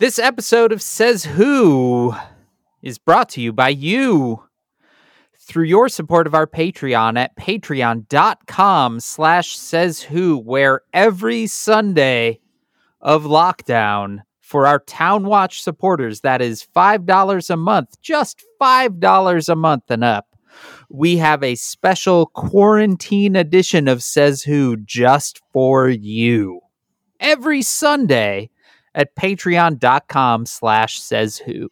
This episode of Says Who is brought to you by you through your support of our Patreon at patreon.com slash says who, where every Sunday of lockdown for our Town Watch supporters, that is $5 a month, just $5 a month and up. We have a special quarantine edition of Says Who just for you. Every Sunday at patreon.com slash says who.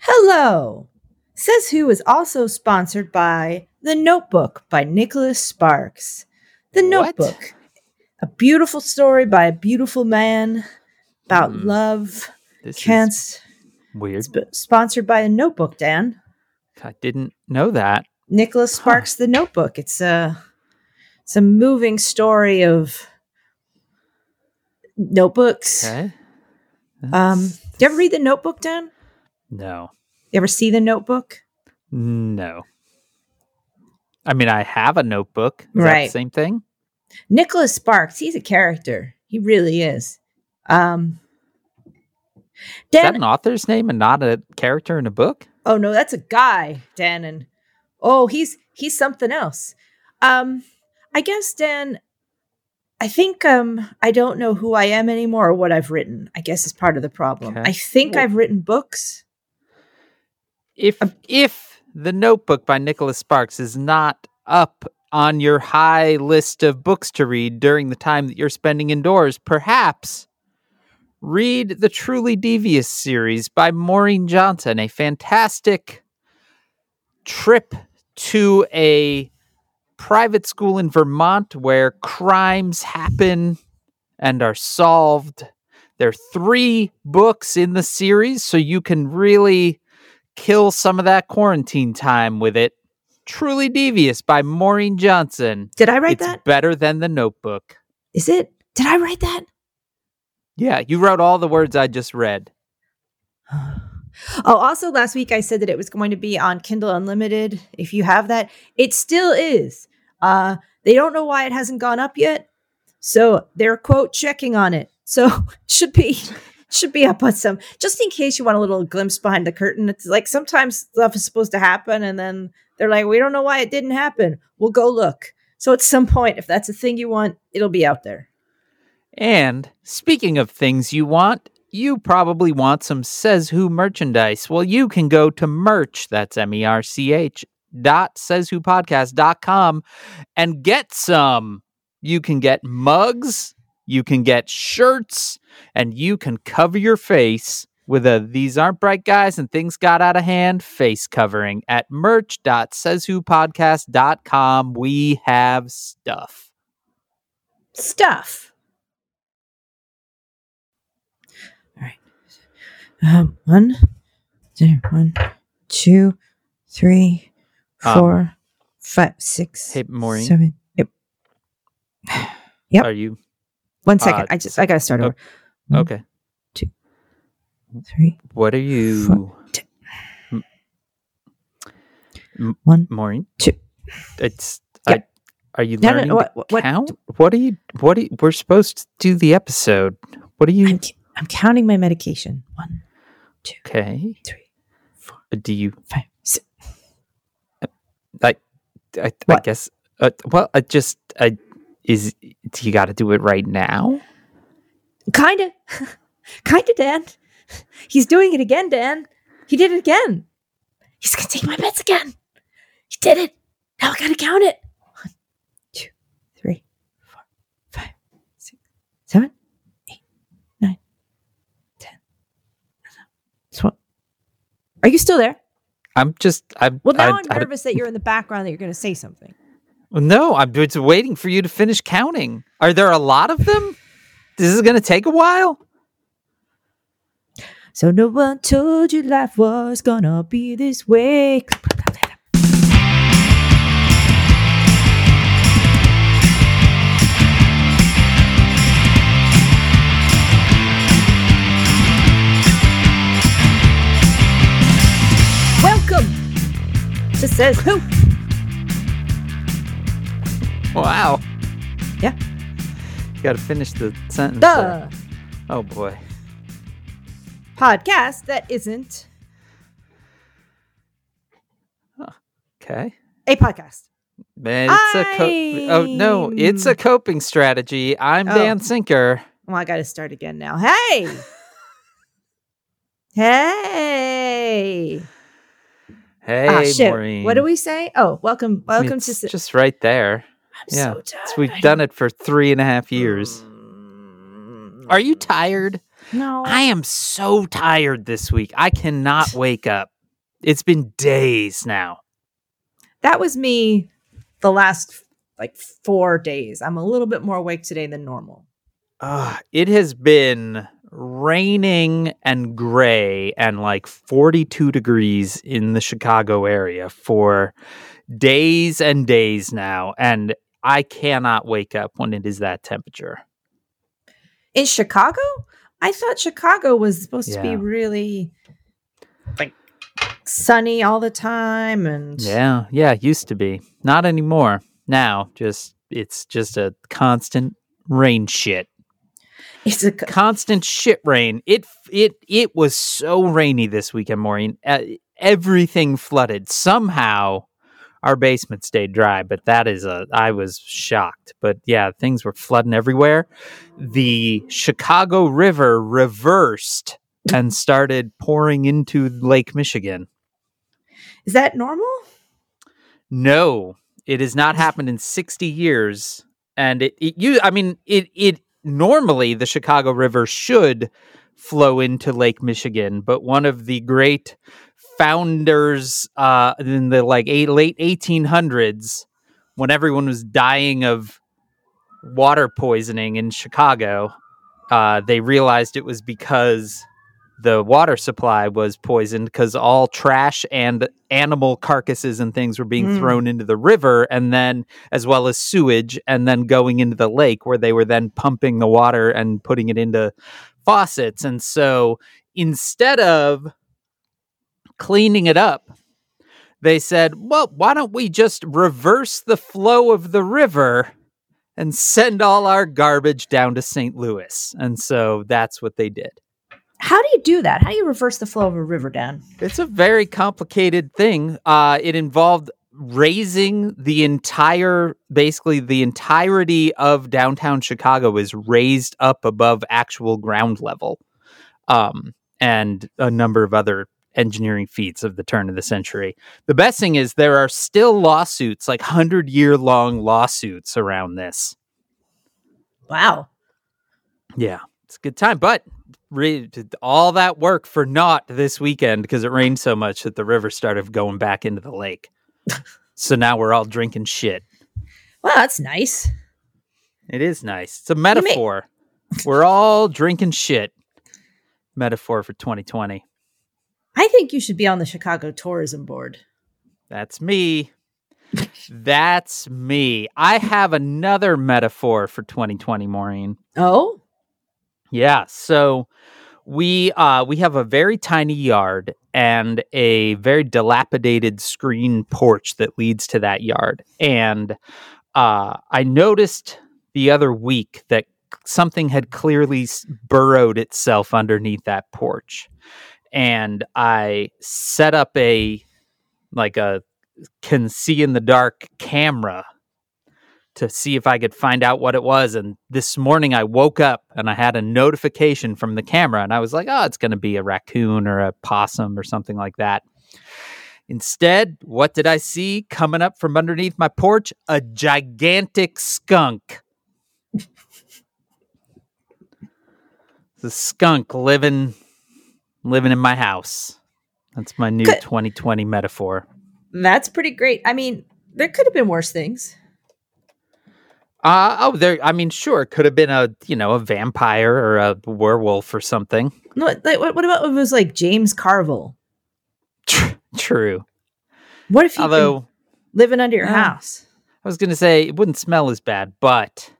Hello. Says Who is also sponsored by The Notebook by Nicholas Sparks. The What? Notebook, a beautiful story by a beautiful man about Hmm. love, This is weird. sp- sponsored by The Notebook, Dan. I didn't know that. Nicholas Huh. Sparks, The Notebook. It's a it's a moving story of notebooks. Okay. Um, do you ever read The Notebook, Dan? No. You ever see The Notebook? No. I mean, I have a notebook. Is that Right. the same thing? Nicholas Sparks, he's a character. He really is. Um, Is that an author's name and not a character in a book? oh no, that's a guy, Dan, and oh, he's he's something else. Um, I guess Dan, I think um, I don't know who I am anymore or what I've written. I guess is part of the problem. Okay. I think Well- I've written books. If if the Notebook by Nicholas Sparks is not up on your high list of books to read during the time that you're spending indoors, perhaps read the Truly Devious series by Maureen Johnson, a fantastic trip to a private school in Vermont where crimes happen and are solved. There are three books in the series, so you can really kill some of that quarantine time with it. Truly Devious by Maureen Johnson. Did I write it's that? better than the notebook. Is it? Did I write that? Yeah, you wrote all the words I just read. Oh, also last week I said that it was going to be on Kindle Unlimited. If you have that, it still is. Uh, they don't know why it hasn't gone up yet, so they're quote checking on it. So should be should be up on some just in case you want a little glimpse behind the curtain. It's like sometimes stuff is supposed to happen, and then they're like, "We don't know why it didn't happen. We'll go look." So at some point, if that's a thing you want, it'll be out there. And speaking of things you want, you probably want some Says Who merchandise. Well, you can go to merch, that's M E R C H, dot sayswhopodcast.com and get some. You can get mugs, you can get shirts, and you can cover your face with a These Aren't Bright Guys and Things Got Out of Hand face covering at merch.sayswhopodcast.com. We have stuff. Stuff. All right. Um, one, two, one, two, three, Um, four, five, six, Hey, Maureen. seven. Yep. Yep. Are you One second. Uh, I just I gotta start over. One, okay? Three, What are you, Four, two. M- one. Maureen? Two. It's. Yeah. I, are you No, no, learning no, what- what- count? What are you? What? Are you, we're supposed to do the episode. What are you? I'm, I'm counting my medication. One, two, okay. three, four, Do you? five. I. I, I guess. Uh, well, I just. I. Is you got to do it right now? Kinda. Kinda, Dan. He's doing it again, Dan. He did it again. He's gonna take my bets again. He did it. Now I gotta count it. One, two, three, four, five, six, seven, eight, nine, ten. Twelve. Are you still there? I'm just. I'm. Well, now I, I'm I- nervous that you're in the background that you're gonna say something. no, I'm just waiting for you to finish counting. Are there a lot of them? This is going to take a while. So no one told you life was gonna be this way. To Says Who. Wow. Yeah. You got to finish the sentence. Duh. there. Oh boy. podcast that isn't Okay. a podcast. Man, it's a co- oh no, it's a coping strategy. I'm Oh. Dan Sinker. Well, I got to start again now. Hey. hey. Hey, Ah, shit. Maureen. What do we say? Oh, welcome, I mean, welcome it's to. Si- just right there. I'm yeah, so It's- tired. we've done it for three and a half years. Are you tired? No. I am so tired this week. I cannot wake up. It's been days now. that was me the last like four days. I'm a little bit more awake today than normal. Uh, it has been raining and gray and like 42 degrees in the Chicago area for days and days now. And I cannot wake up when it is that temperature. In Chicago? I thought Chicago was supposed to be really like sunny all the time and Yeah, yeah, used to be. Not anymore. Now, just it's just a constant rain shit. It's a constant shit rain. It it it was so rainy this weekend, Maureen. Uh, everything flooded. Somehow, our basement stayed dry, but that is a. I was shocked. But yeah, things were flooding everywhere. The Chicago River reversed and started pouring into Lake Michigan. Is that normal? No, it has not happened in 60 years. And it, it you I mean it it normally the Chicago River should flow into Lake Michigan, but one of the great founders uh in the like eight, late 1800s when everyone was dying of water poisoning in Chicago, uh they realized it was because the water supply was poisoned because all trash and animal carcasses and things were being Mm. thrown into the river and then as well as sewage and then going into the lake where they were then pumping the water and putting it into faucets and so instead of cleaning it up they said well why don't we just reverse the flow of the river and send all our garbage down to St. Louis and so that's what they did How do you do that? How do you reverse the flow of a river down? It's a very complicated thing. Uh, it involved raising the entire, basically, the entirety of downtown Chicago is raised up above actual ground level, um, and a number of other engineering feats of the turn of the century. The best thing is there are still lawsuits, like hundred year long lawsuits around this. Wow. Yeah, it's a good time, but re- all that work for naught this weekend because it rained so much that the river started going back into the lake. so now we're all drinking shit. Well, that's nice. It is nice. It's a metaphor. we're all drinking shit. Metaphor for 2020. I think you should be on the Chicago Tourism Board. That's me. That's me. I have another metaphor for 2020, Maureen. Oh? Yeah. So we uh we have a very tiny yard and a very dilapidated screen porch that leads to that yard. And uh I noticed the other week that something had clearly burrowed itself underneath that porch. And I set up a like a can see in the dark camera to see if I could find out what it was. And this morning I woke up and I had a notification from the camera and I was like, oh, it's going to be a raccoon or a possum or something like that. Instead, what did I see coming up from underneath my porch? A gigantic skunk. the skunk living living in my house. That's my new Could- 2020 metaphor. That's pretty great. I mean, there could have been worse things. Uh, oh, there. I mean, sure, it could have been a you know a vampire or a werewolf or something. No, like, what, what about if it was like James Carville? True. What if you Although living under your Uh, house? I was going to say it wouldn't smell as bad, but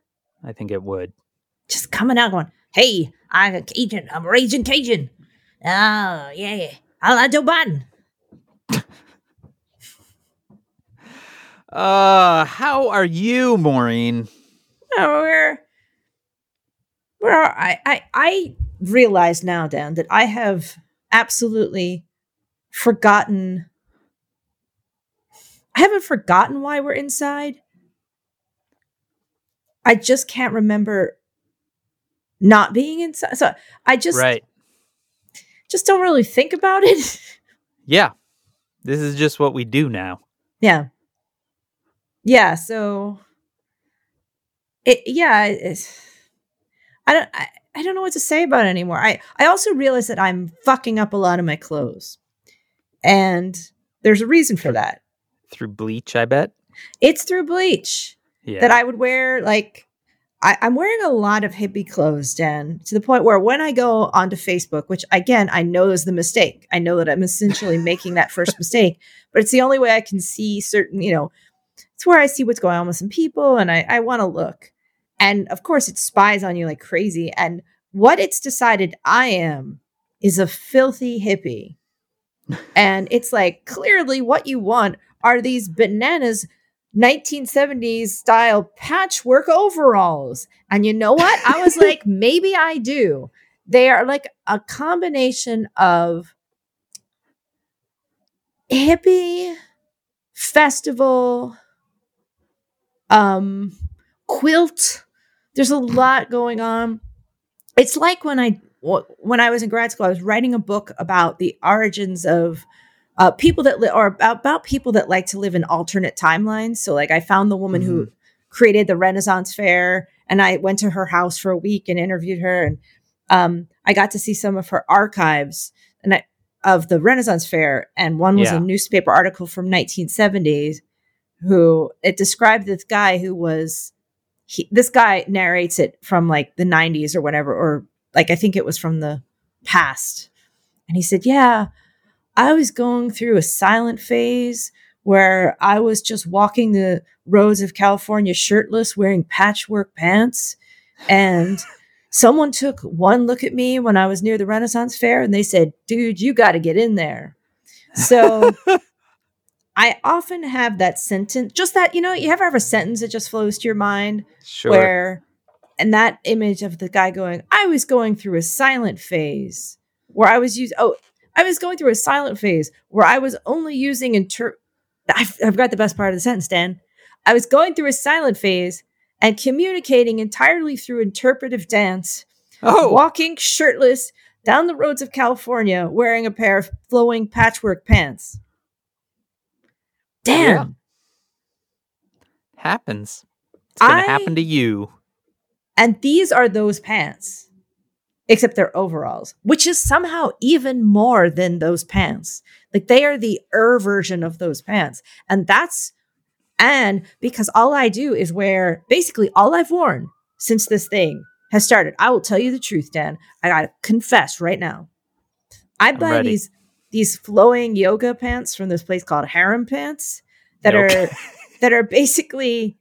I think it would. Just coming out going, hey, I'm a Cajun. I'm a raging Cajun. Oh, yeah. I like Joe Biden. Uh, how are you, Maureen? Oh, we're, we're, I, I, I, realized now, Dan, that I have absolutely forgotten. I haven't forgotten why we're inside. I just can't remember not being inside. So I just right. just don't really think about it. Yeah. This is just what we do now. yeah. Yeah, so it yeah, it's I don't I, I don't know what to say about it anymore. I I also realize that I'm fucking up a lot of my clothes. And there's a reason for that. Through bleach, I bet. It's through bleach. Yeah. that I would wear like I, I'm wearing a lot of hippie clothes, Dan, to the point where when I go onto Facebook, which again I know is the mistake, I know that I'm essentially making that first mistake, but it's the only way I can see certain, you know, it's where I see what's going on with some people and I, I want to look. And of course, it spies on you like crazy. And what it's decided I am is a filthy hippie. and it's like clearly what you want are these bananas 1970s style patchwork overalls. And you know what? I was like, maybe I do. They are like a combination of hippie festival um quilt. There's a lot going on. It's like when I when i was in grad school i was writing a book about the origins of uh, people that li- or about, about people that like to live in alternate timelines. So like i found the woman who created the renaissance fair and i went to her house for a week and interviewed her and um, i got to see some of her archives and I, of the renaissance fair and one was Yeah. a newspaper article from 1970s who it described this guy who was he, this guy narrates it from like the 90s or whatever or like i think it was from the past. And he said yeah i was going through a silent phase where i was just walking the roads of california shirtless wearing patchwork pants and someone took one look at me when i was near the renaissance fair and they said dude you got to get in there. So I often have that sentence, just that, you know, you ever have a sentence that just flows to your mind Sure. where, and that image of the guy going, I was going through a silent phase where I was using, oh, I was going through a silent phase where I was only using inter, I've, I've got the best part of the sentence, Dan. I was going through a silent phase and communicating entirely through interpretive dance, oh, walking shirtless down the roads of California wearing a pair of flowing patchwork pants. Damn. Yeah. happens. It's gonna I- happen to you. And these are those pants, except they're overalls, which is somehow even more than those pants. Like they are the er version of those pants. And that's, and because all I do is wear basically all I've worn since this thing has started. I will tell you the truth, Dan. I gotta confess right now. I buy these these flowing yoga pants from this place called Harem Pants that Okay. are that are basically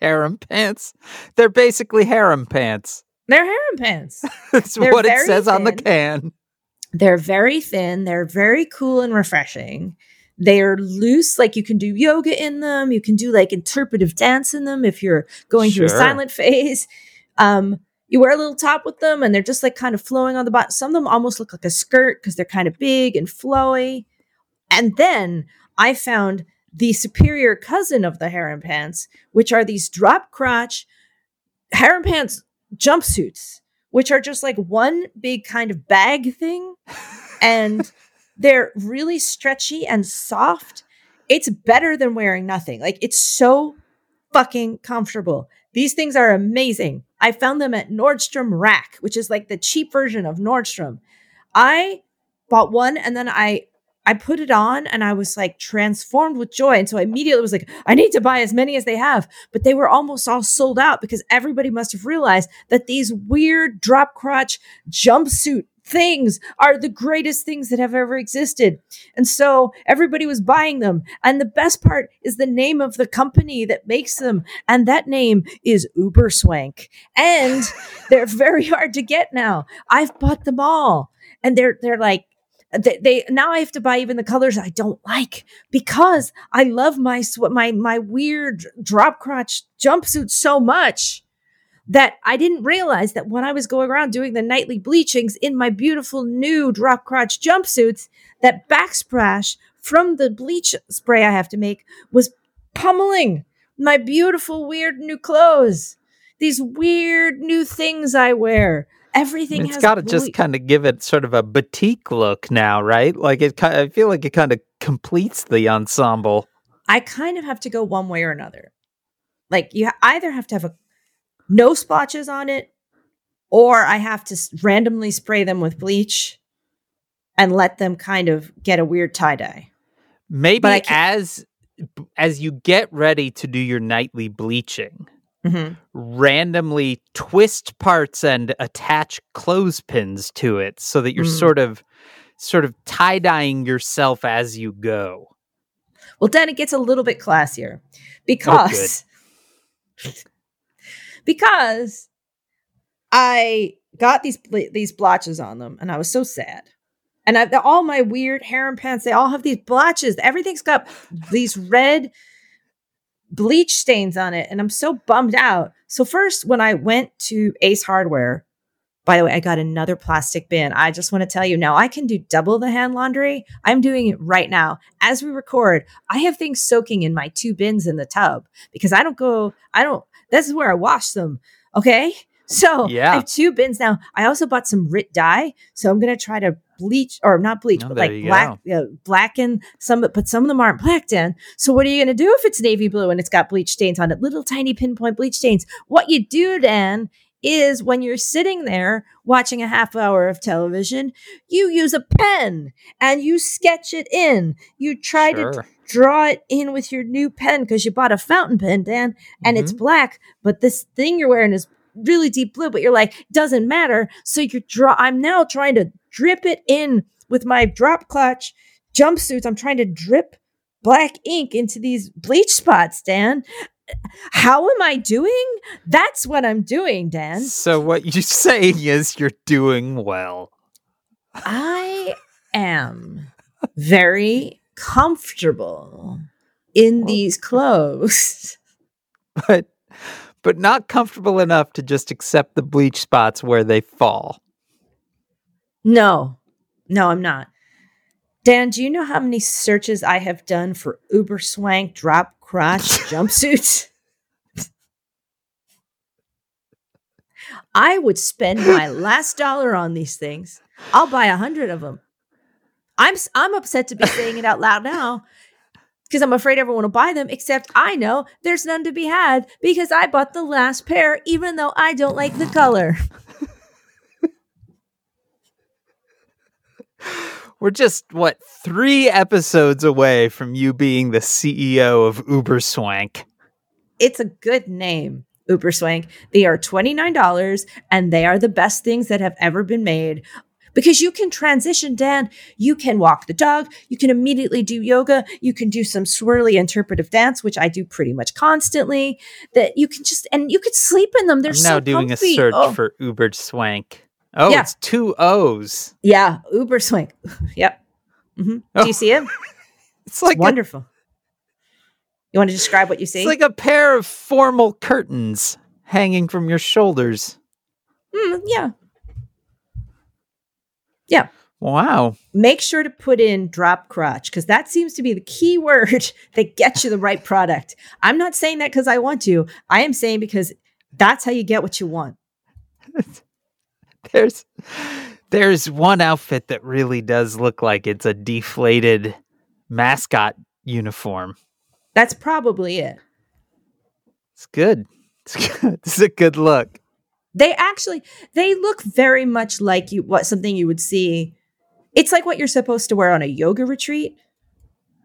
harem pants. They're basically harem pants. they're harem pants. That's They're what it says on the can. They're very thin. They're very cool and refreshing. They're loose, like you can do yoga in them. You can do like interpretive dance in them if you're going through a silent phase. Um, you wear a little top with them, and they're just like kind of flowing on the bottom. Some of them almost look like a skirt because they're kind of big and flowy. And then I found the superior cousin of the harem pants, which are these drop crotch harem pants jumpsuits, which are just like one big kind of bag thing. And they're really stretchy and soft. It's better than wearing nothing. Like it's so fucking comfortable. These things are amazing. I found them at Nordstrom Rack, which is like the cheap version of Nordstrom. I bought one and then I I put it on and I was like transformed with joy. And so I immediately was like, I need to buy as many as they have. But they were almost all sold out because everybody must have realized that these weird drop crotch jumpsuit things are the greatest things that have ever existed. And so everybody was buying them. And the best part is the name of the company that makes them. And that name is Uber Swank. And they're very hard to get now. I've bought them all. And they're they're like they, they now I have to buy even the colors I don't like because I love my my my weird drop crotch jumpsuit so much. That I didn't realize that when I was going around doing the nightly bleachings in my beautiful new drop crotch jumpsuits, that backsplash from the bleach spray I have to make was pummeling my beautiful, weird new clothes. These weird new things I wear. Everything It's has got to ble- just kind of give it sort of a boutique look now, right? Like it, I feel like it kind of completes the ensemble. I kind of have to go one way or another. Like you either have to have a no splotches on it, or I have to randomly spray them with bleach and let them kind of get a weird tie dye. Maybe But I can't- as as you get ready to do your nightly bleaching, Mm-hmm. randomly twist parts and attach clothespins to it so that you're Mm. sort of sort of tie dyeing yourself as you go. Well, then it gets a little bit classier Oh, because I got these these blotches on them, and I was so sad. And I, all my weird harem pants, they all have these blotches. Everything's got these red bleach stains on it, and I'm so bummed out. So first, when I went to Ace Hardware, by the way, I got another plastic bin. I just want to tell you now, I can do double the hand laundry. I'm doing it right now as we record. I have things soaking in my two bins in the tub because I don't go. I don't. This is where I wash them. Okay. So Yeah. I have two bins now. I also bought some Rit dye, so I'm gonna try to bleach or not bleach, Oh, but like black, uh, blacken some. But some of them aren't blacked in. So what are you gonna do if it's navy blue and it's got bleach stains on it? Little tiny pinpoint bleach stains. What you do then is when you're sitting there watching a half hour of television, you use a pen and you sketch it in. You try to draw it in with your new pen because you bought a fountain pen, Dan, and it's Mhm. black, but this thing you're wearing is really deep blue, but you're like, doesn't matter. So you draw I'm now trying to drip it in with my drop clutch jumpsuits. I'm trying to drip black ink into these bleach spots, Dan. How am I doing? That's what I'm doing, Dan. So what you're saying is you're doing well. I am very comfortable in Well- these clothes. But but not comfortable enough to just accept the bleach spots where they fall. No, no, I'm not. Dan, do you know how many searches I have done for uber swank drop crotch jumpsuits? I would spend my last dollar on these things. I'll buy a hundred of them. I'm I'm upset to be saying it out loud now because I'm afraid everyone will buy them. Except I know there's none to be had because I bought the last pair, even though I don't like the color. We're just what three episodes away from you being the CEO of Uber Swank. it's a good name, Uber Swank. They are $29 and they are the best things that have ever been made. Because you can transition, Dan. You can walk the dog. You can immediately do yoga. You can do some swirly interpretive dance, which I do pretty much constantly. That you can just, and you could sleep in them. They're I'm so now doing comfy. a search Oh, for Uber Swank. Oh, Yeah. it's two O's. Yeah, Uber Swank. yep. hmm Oh, Do you see him? It's like a, Wonderful. You want to describe what you see? it's like a pair of formal curtains hanging from your shoulders. Mm, yeah. Yeah. Wow. make sure to put in drop crotch because that seems to be the key word that gets you the right product. I'm not saying that because I want to. I am saying because that's how you get what you want. There's there's one outfit that really does look like it's a deflated mascot uniform. That's probably it. It's good. It's good. It's a good look. They actually they look very much like you what something you would see. It's like what you're supposed to wear on a yoga retreat.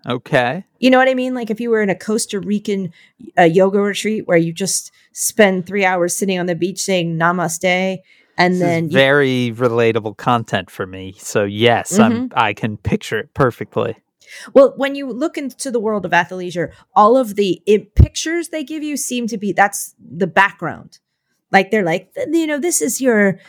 Okay. You know what I mean? Like if you were in a Costa Rican uh, yoga retreat where you just spend three hours sitting on the beach saying namaste, and This then you very relatable content for me. So yes, I'm mm-hmm. I can picture it perfectly. Well, when you look into the world of athleisure, all of the i pictures they give you seem to be that's the background. Like they're like, you know, this is your,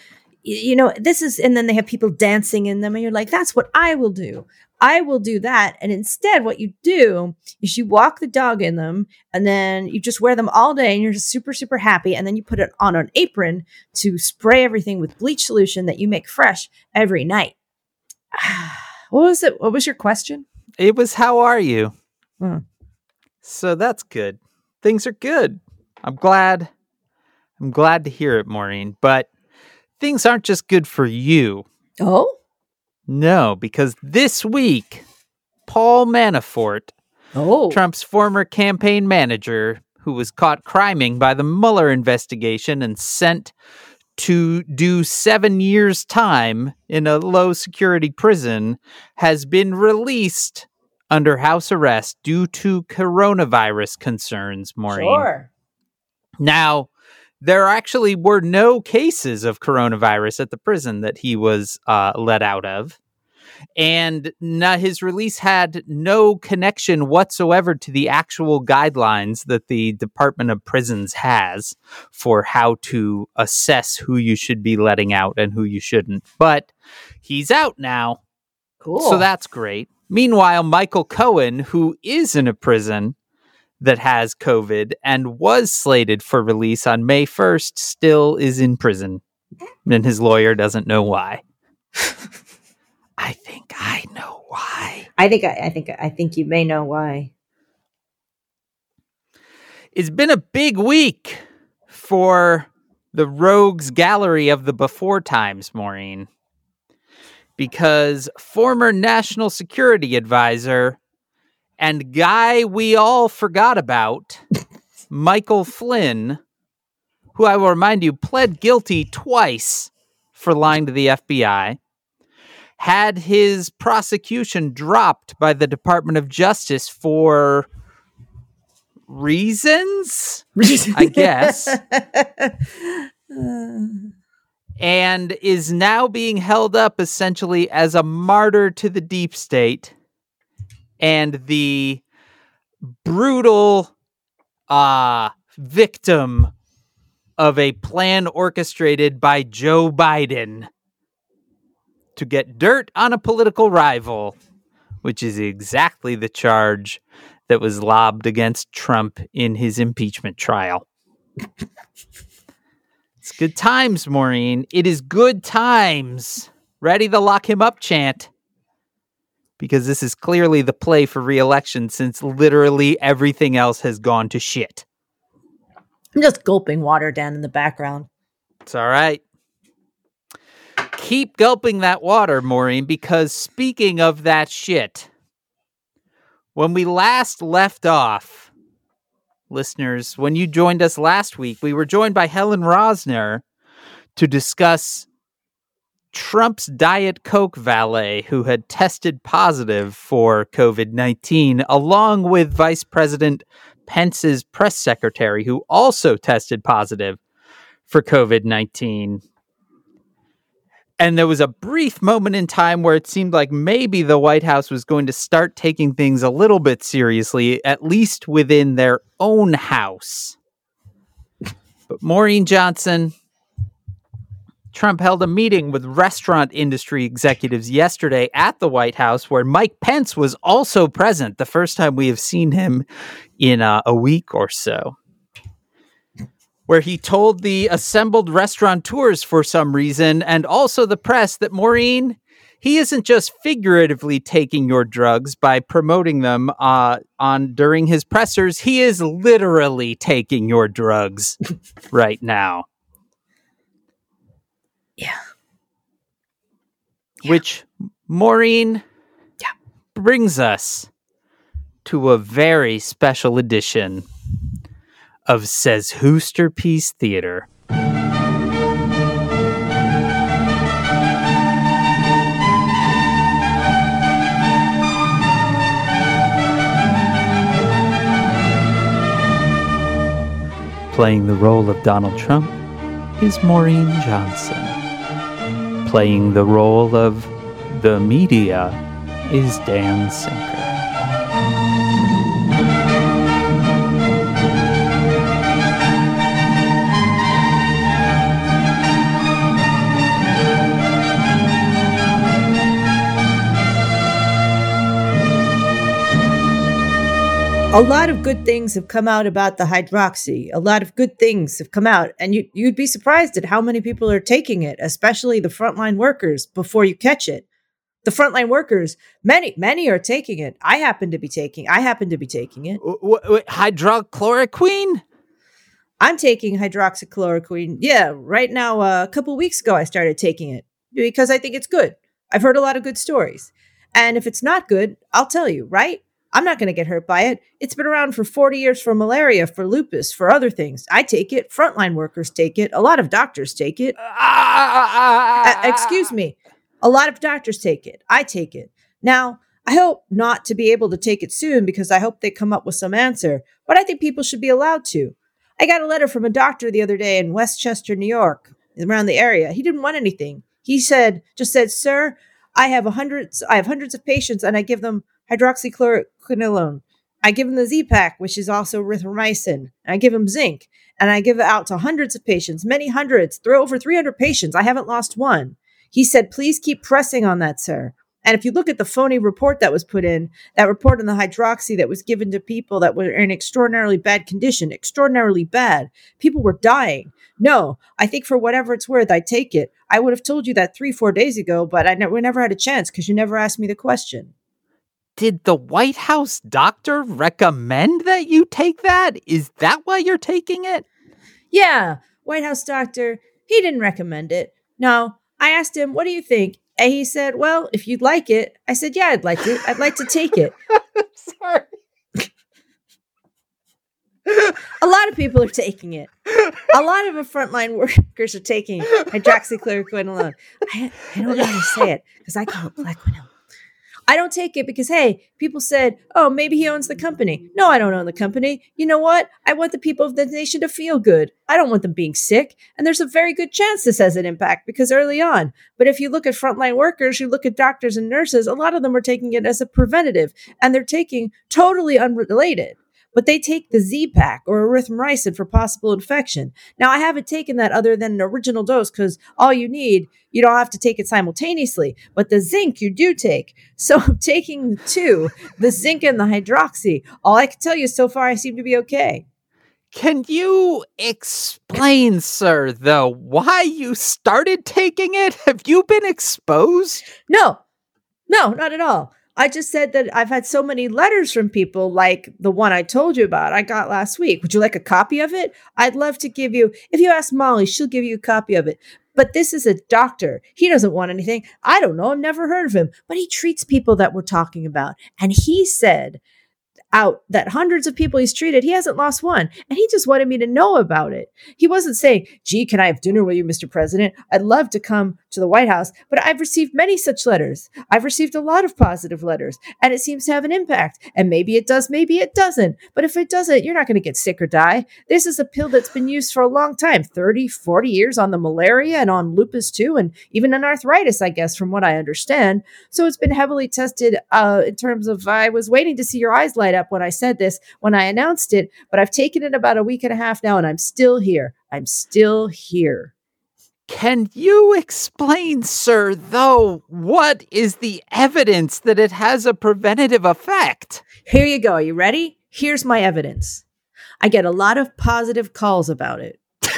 you know, this is, and then they have people dancing in them, and you're like, that's what I will do. I will do that. And instead, what you do is you walk the dog in them and then you just wear them all day and you're just super, super happy. And then you put it on an apron to spray everything with bleach solution that you make fresh every night. what was it? What was your question? It was, how are you? Hmm. So that's good. Things are good. I'm glad. I'm glad to hear it, Maureen. But things aren't just good for you. Oh? No, because this week, Paul Manafort, Oh. Trump's former campaign manager, who was caught criming by the Mueller investigation and sent to do seven years' time in a low security prison, has been released under house arrest due to coronavirus concerns, Maureen. Sure. Now, there actually were no cases of coronavirus at the prison that he was uh, let out of. And na his release had no connection whatsoever to the actual guidelines that the Department of Prisons has for how to assess who you should be letting out and who you shouldn't. But he's out now, Cool. so that's great. Meanwhile, Michael Cohen, who is in a prison that has COVID and was slated for release on May 1st, still is in prison. And his lawyer doesn't know why. I think I know why. I think I, I think I think you may know why. It's been a big week for the Rogues Gallery of the Before Times, Maureen. Because former National Security Advisor and guy we all forgot about, Michael Flynn, who I will remind you pled guilty twice for lying to the FBI, had his prosecution dropped by the Department of Justice for reasons, I guess. And is now being held up essentially as a martyr to the deep state and the brutal uh victim of a plan orchestrated by Joe Biden to get dirt on a political rival, which is exactly the charge that was lobbed against Trump in his impeachment trial. it's good times, Maureen. It is good times. Ready to lock him up chant. Because this is clearly the play for reelection since literally everything else has gone to shit. I'm just gulping water down in the background. It's all right. Keep gulping that water, Maureen, because speaking of that shit, when we last left off, listeners, when you joined us last week, we were joined by Helen Rosner to discuss Trump's Diet Coke valet who had tested positive for COVID 19, along with Vice President Pence's press secretary, who also tested positive for COVID 19. And there was a brief moment in time where it seemed like maybe the White House was going to start taking things a little bit seriously, at least within their own house. But Maureen Johnson, Trump held a meeting with restaurant industry executives yesterday at the White House where Mike Pence was also present, the first time we have seen him in uh, a week or so where he told the assembled restaurateurs for some reason and also the press that Maureen, he isn't just figuratively taking your drugs by promoting them uh, on during his pressers. He is literally taking your drugs right now. Yeah. Which Maureen Yeah. brings us to a very special edition of Says Who Masterpiece Theater. Playing the role of Donald Trump is Maureen Johnson. Playing the role of the media is Dan. A lot of good things have come out about the hydroxy. A lot of good things have come out, and you, you'd be surprised at how many people are taking it, especially the frontline workers, before you catch it. The frontline workers, many, many are taking it. I happen to be taking. I happen to be taking it. W- w- hydroxychloroquine. I'm taking hydroxychloroquine. Yeah, right now. Uh, a couple weeks ago, I started taking it because I think it's good. I've heard a lot of good stories, and if it's not good, I'll tell you. Right? I'm not going to get hurt by it. It's been around for 40 years for malaria, for lupus, for other things. I take it. Frontline workers take it. A lot of doctors take it. Uh, excuse me. A lot of doctors take it. I take it. Now, I hope not to be able to take it soon because I hope they come up with some answer, but I think people should be allowed to. I got a letter from a doctor the other day in Westchester, New York, around the area. He didn't want anything. He said, just said, sir, I have hundreds, I have hundreds of patients and I give them hydroxychloroquine. I give them the Z Pack, which is also azithromycin. I give them zinc, and I give it out to hundreds of patients, many hundreds, through over 300 patients. I haven't lost one. He said, please keep pressing on that, sir. And if you look at the phony report that was put in, that report on the hydroxy that was given to people that were in extraordinarily bad condition, extraordinarily bad, people were dying. No, I think for whatever it's worth, I take it. I would have told you that three, four days ago, but I never, never had a chance because you never asked me the question. Did the White House doctor recommend that you take that? Is that why you're taking it? Yeah, White House doctor, he didn't recommend it. No, I asked him, what do you think? And he said, well, if you'd like it. I said, yeah, I'd like it. I'd like to take it. Sorry. A lot of people are taking it. A lot of the frontline workers are taking hydroxychloroquine alone. I, I don't know how to say it because I call it black Plaquenil. I don't take it because, hey, people said, oh, maybe he owns the company. No, I don't own the company. You know what? I want the people of the nation to feel good. I don't want them being sick. And there's a very good chance this has an impact because early on. But if you look at frontline workers, you look at doctors and nurses, a lot of them are taking it as a preventative and they're taking totally unrelated but they take the Z pack or azithromycin for possible infection. Now, I haven't taken that other than an original dose because all you need, you don't have to take it simultaneously, but the zinc you do take. So I'm taking the two, the zinc and the hydroxy. All I can tell you so far, I seem to be okay. Can you explain, sir, though, why you started taking it? Have you been exposed? No, no, not at all. I just said that I've had so many letters from people like the one I told you about I got last week. Would you like a copy of it? I'd love to give you, if you ask Molly, she'll give you a copy of it. But this is a doctor. He doesn't want anything. I don't know. I've never heard of him, but he treats people that we're talking about. And he said out that hundreds of people he's treated, he hasn't lost one. And he just wanted me to know about it. He wasn't saying, gee, can I have dinner with you, Mr. President? I'd love to come to the White House. But I've received many such letters. I've received a lot of positive letters, and it seems to have an impact. And maybe it does, maybe it doesn't. But if it doesn't, you're not going to get sick or die. This is a pill that's been used for a long time 30, 40 years on the malaria and on lupus too, and even on arthritis, I guess, from what I understand. So it's been heavily tested uh, in terms of I was waiting to see your eyes light up when I said this, when I announced it, but I've taken it about a week and a half now, and I'm still here. I'm still here. Can you explain, sir, though, what is the evidence that it has a preventative effect? Here you go. Are you ready? Here's my evidence. I get a lot of positive calls about it.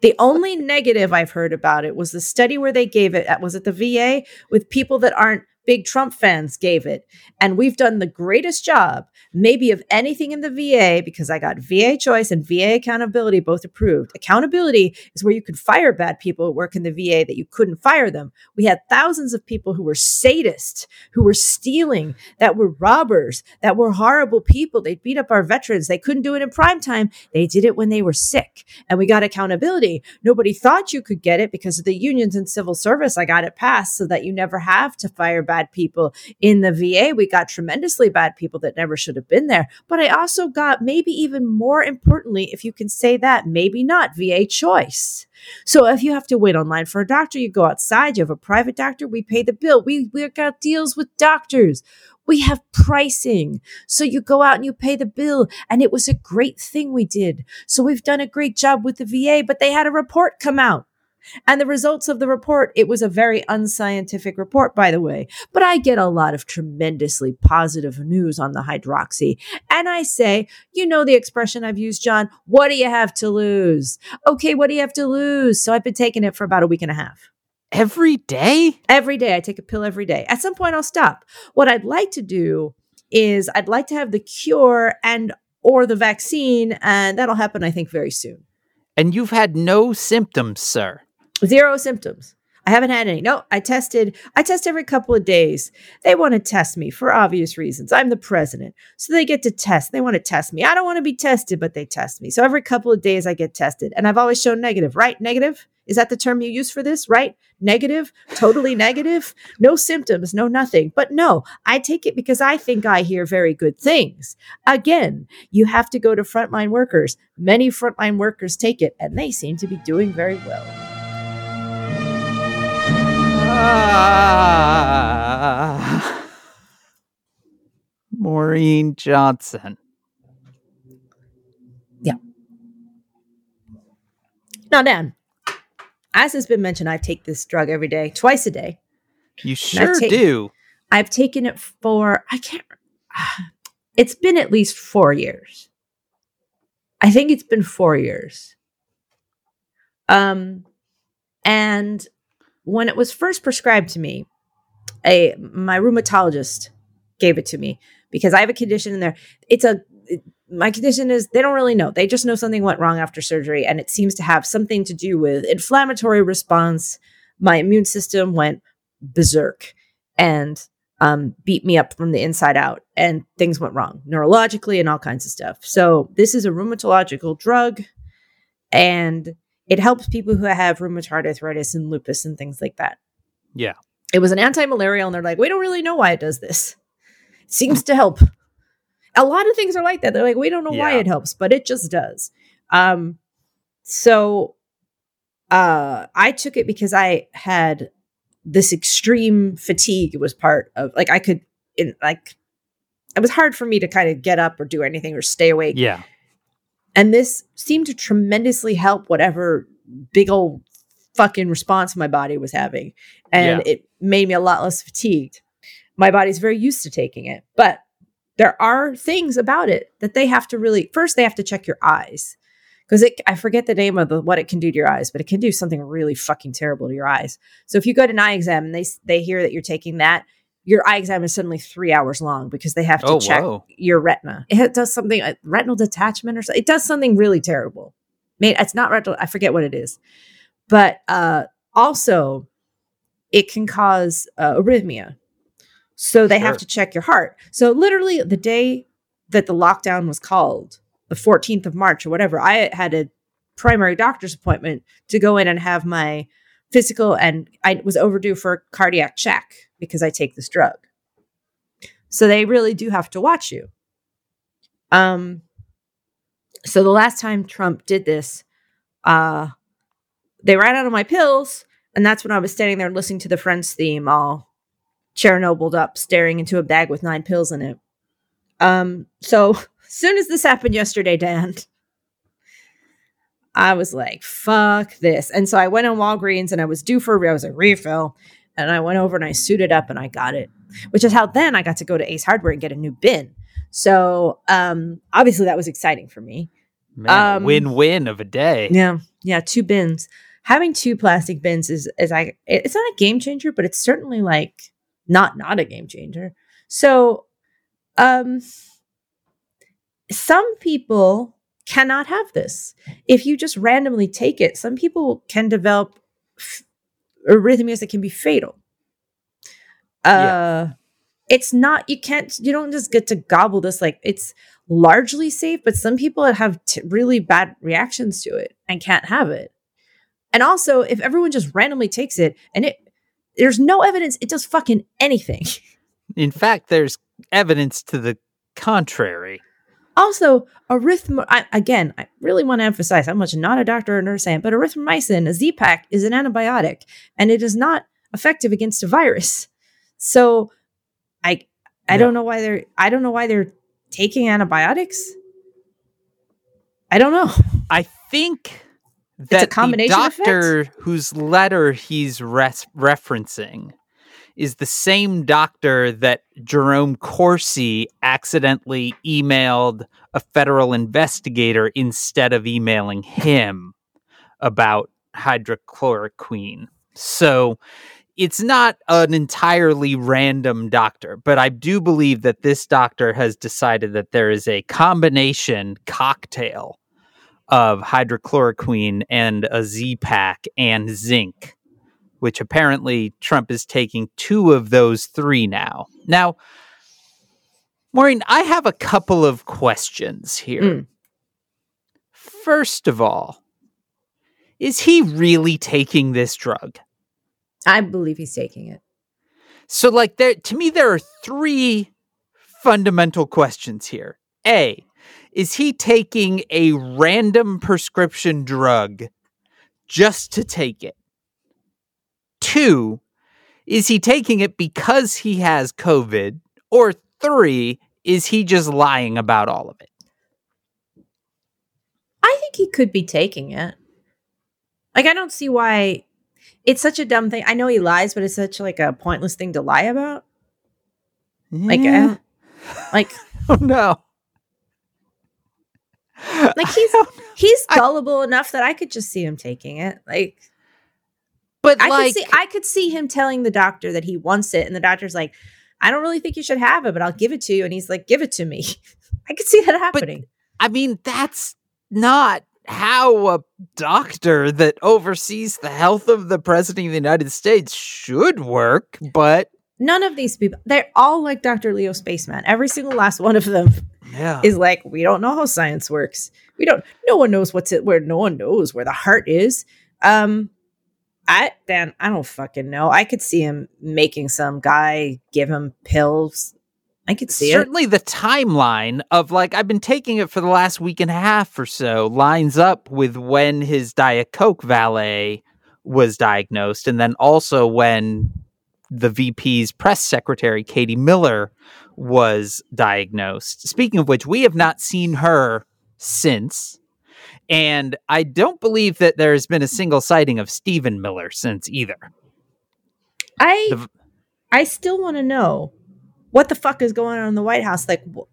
the only negative I've heard about it was the study where they gave it, at was at the VA, with people that aren't big Trump fans gave it. And we've done the greatest job, maybe of anything in the VA, because I got VA choice and VA accountability both approved. Accountability is where you could fire bad people who work in the VA that you couldn't fire them. We had thousands of people who were sadists, who were stealing, that were robbers, that were horrible people. They beat up our veterans. They couldn't do it in prime time. They did it when they were sick. And we got accountability. Nobody thought you could get it because of the unions and civil service. I got it passed so that you never have to fire bad bad people in the VA. We got tremendously bad people that never should have been there. But I also got maybe even more importantly, if you can say that, maybe not VA choice. So if you have to wait online for a doctor, you go outside, you have a private doctor, we pay the bill. We we got deals with doctors. We have pricing. So you go out and you pay the bill. And it was a great thing we did. So we've done a great job with the VA, but they had a report come out And the results of the report, it was a very unscientific report, by the way. But I get a lot of tremendously positive news on the hydroxy. And I say, you know the expression I've used, John, what do you have to lose? Okay, what do you have to lose? So I've been taking it for about a week and a half. Every day? Every day. I take a pill every day. At some point I'll stop. What I'd like to do is I'd like to have the cure and or the vaccine, and that'll happen, I think, very soon. And you've had no symptoms, sir. Zero symptoms. I haven't had any. No, I tested. I test every couple of days. They want to test me for obvious reasons. I'm the president. So they get to test. They want to test me. I don't want to be tested, but they test me. So every couple of days I get tested. And I've always shown negative, right? Negative? Is that the term you use for this, right? Negative, totally negative, no symptoms, no nothing. But no, I take it because I think I hear very good things. Again, you have to go to frontline workers. Many frontline workers take it, and they seem to be doing very well. Ah. Maureen Johnson. Yeah. Now, Dan, as has been mentioned, I take this drug every day, twice a day. You sure do. I've taken it for, I can't, it's been at least four years. I think it's been four years. Um, and when it was first prescribed to me, a my rheumatologist gave it to me because I have a condition in there. It's a it- my condition is they don't really know. They just know something went wrong after surgery, and it seems to have something to do with inflammatory response. My immune system went berserk and um, beat me up from the inside out, and things went wrong neurologically and all kinds of stuff. So this is a rheumatological drug, and it helps people who have rheumatoid arthritis and lupus and things like that. Yeah. It was an anti-malarial, and they're like, we don't really know why it does this. It seems to help. A lot of things are like that. They're like, we don't know why it helps, but it just does. Um, so uh I took it because I had this extreme fatigue It was part of like I could in like it was hard for me to kind of get up or do anything or stay awake. Yeah. And this seemed to tremendously help whatever big old fucking response my body was having. And it made me a lot less fatigued. My body's very used to taking it. But there are things about it that they have to really first they have to check your eyes. Because it I forget the name of the, what it can do to your eyes, but it can do something really fucking terrible to your eyes. So if you go to an eye exam and they they hear that you're taking that, your eye exam is suddenly three hours long because they have to Oh, check whoa. your retina. It does something uh, retinal detachment or something. It does something really terrible. It's not retinal. I forget what it is, but uh, also it can cause uh, arrhythmia. So they have to check your heart. So literally the day that the lockdown was called, the 14th of March or whatever, I had a primary doctor's appointment to go in and have my physical and I was overdue for a cardiac check because I take this drug. So they really do have to watch you. Um so the last time Trump did this, uh they ran out of my pills and that's when I was standing there listening to the Friends theme all Chernobyl up staring into a bag with nine pills in it. Um so soon as this happened yesterday, Dan, I was like, fuck this. And so I went on Walgreens and I was due for I was a refill. And I went over and I suited up and I got it. Which is how then I got to go to Ace Hardware and get a new bin. So um obviously that was exciting for me. Man, Um, win-win of a day. Yeah. Yeah, two bins. Having two plastic bins is is I it's not a game changer, but it's certainly like not not a game changer. So um some people cannot have this. If you just randomly take it, some people can develop f- arrhythmias that can be fatal. Uh it's not you can't you don't just get to gobble this like it's largely safe, but some people have t- really bad reactions to it and can't have it. And also, if everyone just randomly takes it and it there's no evidence it does fucking anything. In fact, there's evidence to the contrary. Also, azithro I, again, I really want to emphasize how much not a doctor or nurse I am, but azithromycin, a Z-Pack, is an antibiotic and it is not effective against a virus. So I I Yeah. don't know why they're I don't know why they're taking antibiotics. I don't know. I think that combination the doctor whose letter he's res- referencing is the same doctor that Jerome Corsi accidentally emailed a federal investigator instead of emailing him about hydrochloroquine. So it's not an entirely random doctor, but I do believe that this doctor has decided that there is a combination cocktail of hydrochloroquine and a Z pack and zinc, which apparently Trump is taking two of those three now. Now, Maureen, I have a couple of questions here. Mm. First of all, is he really taking this drug? I believe he's taking it. So, like, there to me, there are three fundamental questions here. A, is he taking a random prescription drug just to take it? Two, is he taking it because he has COVID? Or three, is he just lying about all of it? I think he could be taking it. Like I don't see why it's such a dumb thing. I know he lies, but it's such like a pointless thing to lie about. Like, uh, like, oh no. like he's I he's I- gullible enough that I could just see him taking it. Like, but I like, could see I could see him telling the doctor that he wants it, and the doctor's like, "I don't really think you should have it, but I'll give it to you." And he's like, "Give it to me." I could see that happening. I mean, that's not how a doctor that oversees the health of the president of the United States should work, but None of these people, they're all like Dr. Leo Spaceman. Every single last one of them yeah. is like, we don't know how science works. We don't. No one knows what's it. Where no one knows where the heart is. Um, I Dan, I don't fucking know. I could see him making some guy give him pills. I could see it. Certainly the timeline of like I've been taking it for the last week and a half or so lines up with when his Diet Coke valet was diagnosed and then also when the VP's press secretary Katie Miller was diagnosed. Speaking of which, we have not seen her since. And I don't believe that there's been a single sighting of Stephen Miller since either. I The- I still want to know what the fuck is going on in the White House. Like, wh-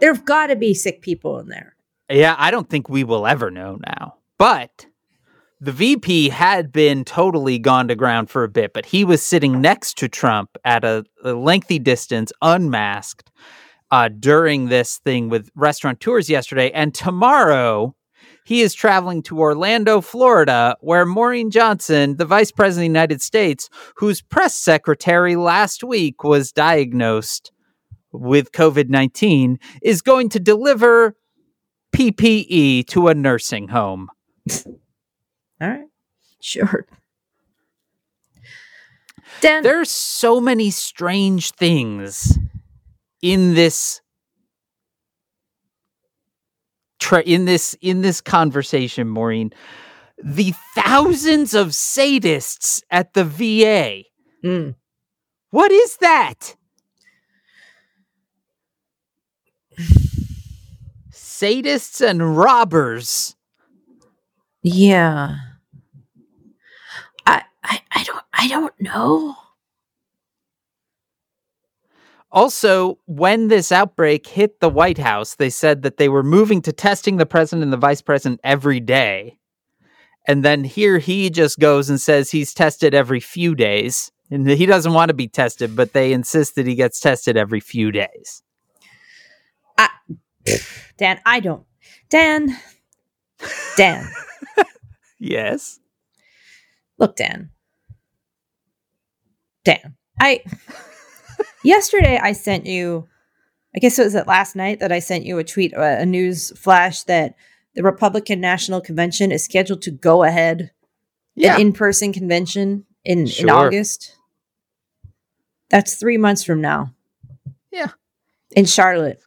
there've got to be sick people in there. Yeah, I don't think we will ever know now. But the VP had been totally gone to ground for a bit, but he was sitting next to Trump at a, a lengthy distance, unmasked, uh, during this thing with restaurateurs yesterday. And tomorrow, he is traveling to Orlando, Florida, where Maureen Johnson, the vice president of the United States, whose press secretary last week was diagnosed with COVID 19, is going to deliver PPE to a nursing home. All right, sure. Dan, There's so many strange things in this tra- in this in this conversation, Maureen. The thousands of sadists at the VA. Mm. What is that? Sadists and robbers. yeah. I, I I don't I don't know. Also, when this outbreak hit the White House, they said that they were moving to testing the president and the vice president every day. And then here he just goes and says he's tested every few days. And he doesn't want to be tested, but they insist that he gets tested every few days. Dan, I don't. Dan, Dan, Yes. look, Dan. Dan, I. yesterday, I sent you. I guess it was it last night that I sent you a tweet, a news flash that the Republican National Convention is scheduled to go ahead Yeah. an in-person convention in, in August. That's three months from now. Yeah. In Charlotte.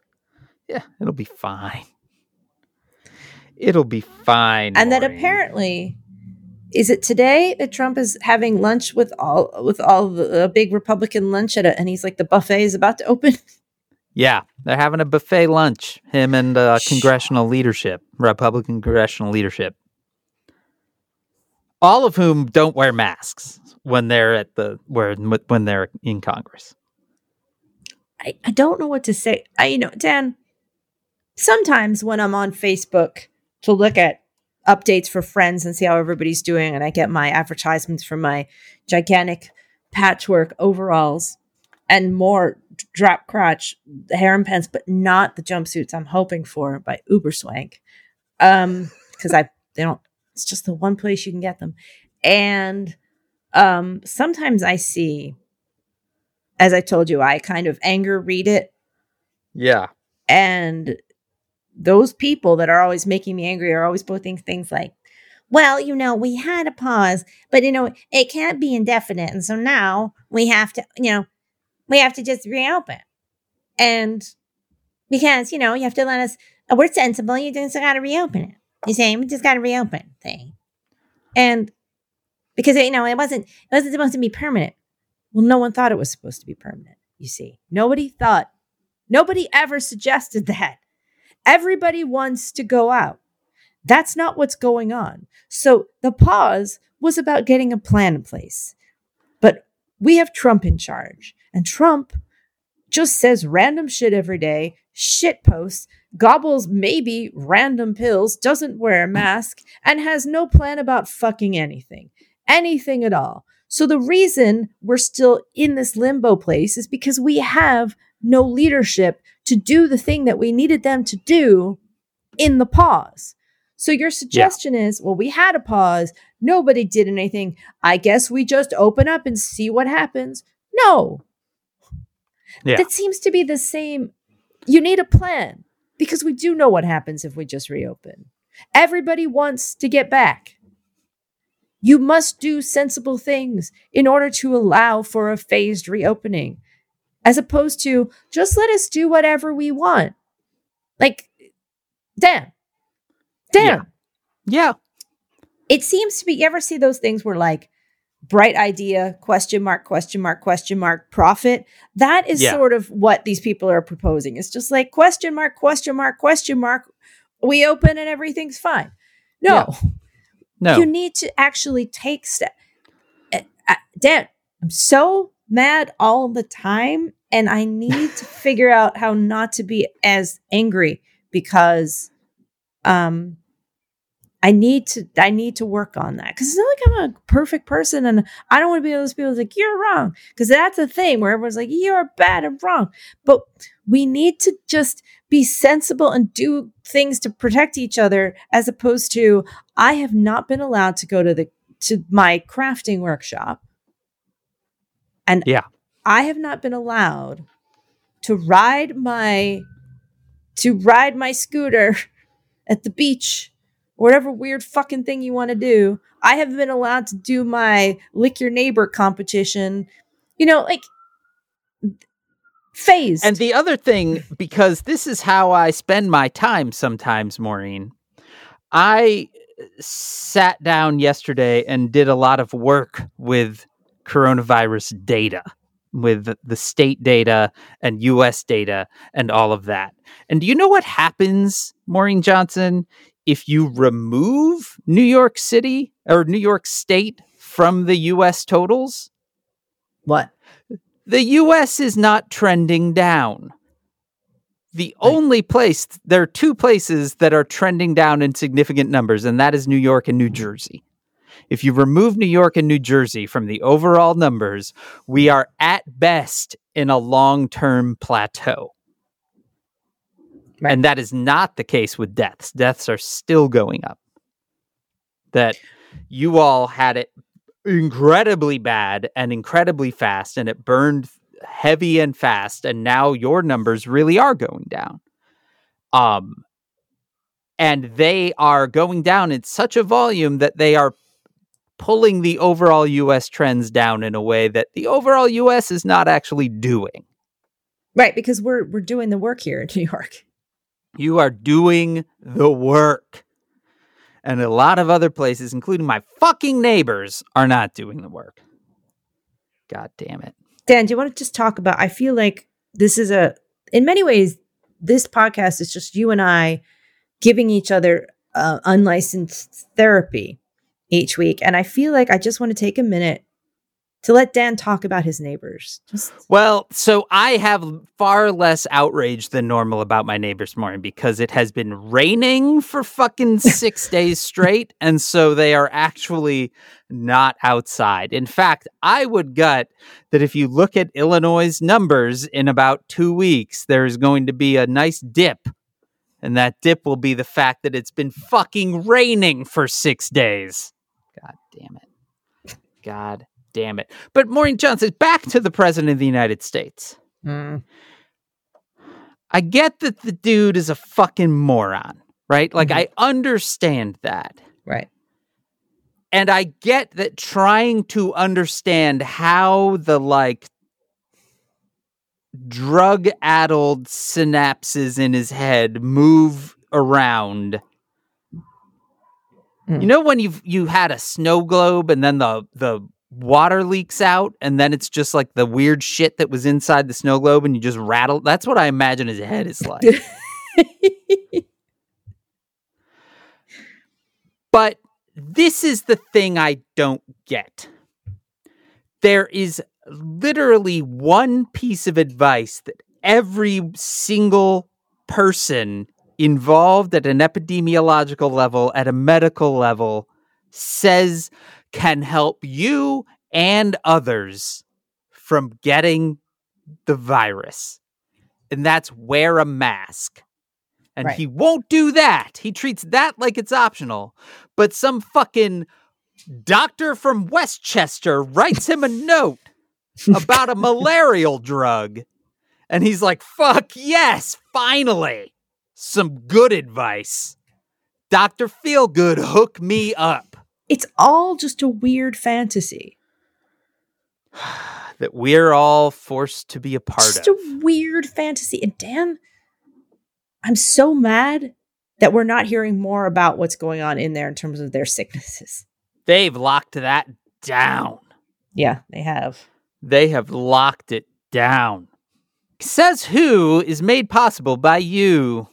yeah. It'll be fine. It'll be fine. and that apparently is it today that Trump is having lunch with all with all the a big Republican lunch at a, and he's like the buffet is about to open. Yeah, they're having a buffet lunch. Him and uh, congressional leadership, Republican congressional leadership. all of whom don't wear masks when they're at the where when they're in Congress. I, I don't know what to say. I you know, Dan, sometimes when I'm on Facebook to look at updates for friends and see how everybody's doing, and I get my advertisements for my gigantic patchwork overalls and more drop crotch harem pants, but not the jumpsuits I'm hoping for by Uber Swank. Um, because I they don't it's just the one place you can get them. And um sometimes I see as I told you, I kind of anger read it. Yeah. And those people that are always making me angry are always posting things like, well, you know, we had a pause, but you know, it can't be indefinite. And so now we have to, you know, we have to just reopen. And because, you know, you have to let us, we're sensible, you just got to reopen it. You say, we just got to reopen thing. And because, you know, it wasn't, it wasn't supposed to be permanent. Well, no one thought it was supposed to be permanent, you see. Nobody thought, nobody ever suggested that. Everybody wants to go out. That's not what's going on. So the pause was about getting a plan in place. But we have Trump in charge. And Trump just says random shit every day, shit posts, gobbles maybe random pills, doesn't wear a mask, and has no plan about fucking anything. Anything at all. So the reason we're still in this limbo place is because we have no leadership to do the thing that we needed them to do in the pause. So your suggestion yeah. is, well, we had a pause. Nobody did anything. I guess we just open up and see what happens. No, yeah. That seems to be the same. You need a plan because we do know what happens if we just reopen. Everybody wants to get back. You must do sensible things in order to allow for a phased reopening, as opposed to just let us do whatever we want. Like, damn. Damn. Yeah. yeah. It seems to be, you ever see those things where, like, bright idea question mark question mark question mark profit that is yeah. sort of what these people are proposing it's just like question mark question mark question mark we open and everything's fine no yeah. no you need to actually take step uh, uh, dan i'm so mad all the time and i need to figure out how not to be as angry because um I need to I need to work on that because it's not like I'm a perfect person and I don't want to be those people like you're wrong because that's a thing where everyone's like you're bad and wrong. But we need to just be sensible and do things to protect each other as opposed to I have not been allowed to go to the to my crafting workshop. And yeah. I have not been allowed to ride my to ride my scooter at the beach whatever weird fucking thing you want to do. I have been allowed to do my lick your neighbor competition. You know, like phase. And the other thing, because this is how I spend my time sometimes, Maureen, I sat down yesterday and did a lot of work with coronavirus data, with the state data and US data and all of that. And do you know what happens, Maureen Johnson, if you remove New York City or New York State from the US totals, what? The US is not trending down. The right. only place, there are two places that are trending down in significant numbers, and that is New York and New Jersey. If you remove New York and New Jersey from the overall numbers, we are at best in a long term plateau. Right. And that is not the case with deaths. Deaths are still going up. That you all had it incredibly bad and incredibly fast, and it burned heavy and fast, and now your numbers really are going down. Um, and they are going down in such a volume that they are pulling the overall US trends down in a way that the overall US is not actually doing. Right, because we're we're doing the work here in New York. You are doing the work. And a lot of other places, including my fucking neighbors, are not doing the work. God damn it. Dan, do you want to just talk about? I feel like this is a, in many ways, this podcast is just you and I giving each other uh, unlicensed therapy each week. And I feel like I just want to take a minute to let Dan talk about his neighbors. Just Well, so I have far less outrage than normal about my neighbors Maureen because it has been raining for fucking six days straight. And so they are actually not outside. In fact, I would gut that if you look at Illinois' numbers in about two weeks, there's going to be a nice dip. And that dip will be the fact that it's been fucking raining for six days. God damn it. God damn it. But Maureen Johnson, back to the President of the United States. mm, I get that the dude is a fucking moron, right? Like, Mhm. I understand that. right. And I get that trying to understand how the like drug addled synapses in his head move around. Mm. You know when you've you had a snow globe and then the the water leaks out and then it's just like the weird shit that was inside the snow globe and you just rattle that's what I imagine his head is like. But this is the thing I don't get. There is literally one piece of advice that every single person involved at an epidemiological level, at a medical level, says can help you and others from getting the virus. And that's wear a mask. And Right. he won't do that. He treats that like it's optional. But some fucking doctor from Westchester writes him a note about a malarial drug. And he's like, fuck yes, finally. Some good advice. Dr. Feelgood, hook me up. it's all just a weird fantasy. that we're all forced to be a part just of. Just a weird fantasy. And Dan, I'm so mad that we're not hearing more about what's going on in there in terms of their sicknesses. They've locked that down. Yeah, they have. They have locked it down. Says Who is made possible by you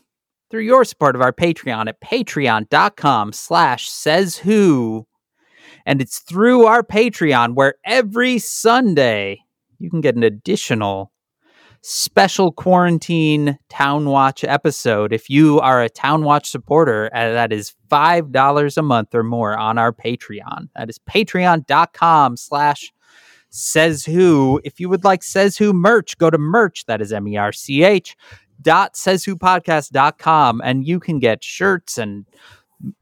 through your support of our Patreon at patreon.com slash says who. And it's through our Patreon where every Sunday you can get an additional special quarantine Town Watch episode. If you are a Town Watch supporter, uh, that is $5 a month or more on our Patreon. That is patreon.com slash says who. If you would like says who merch, go to merch. That is M E R C H dot says who podcast.com and you can get shirts and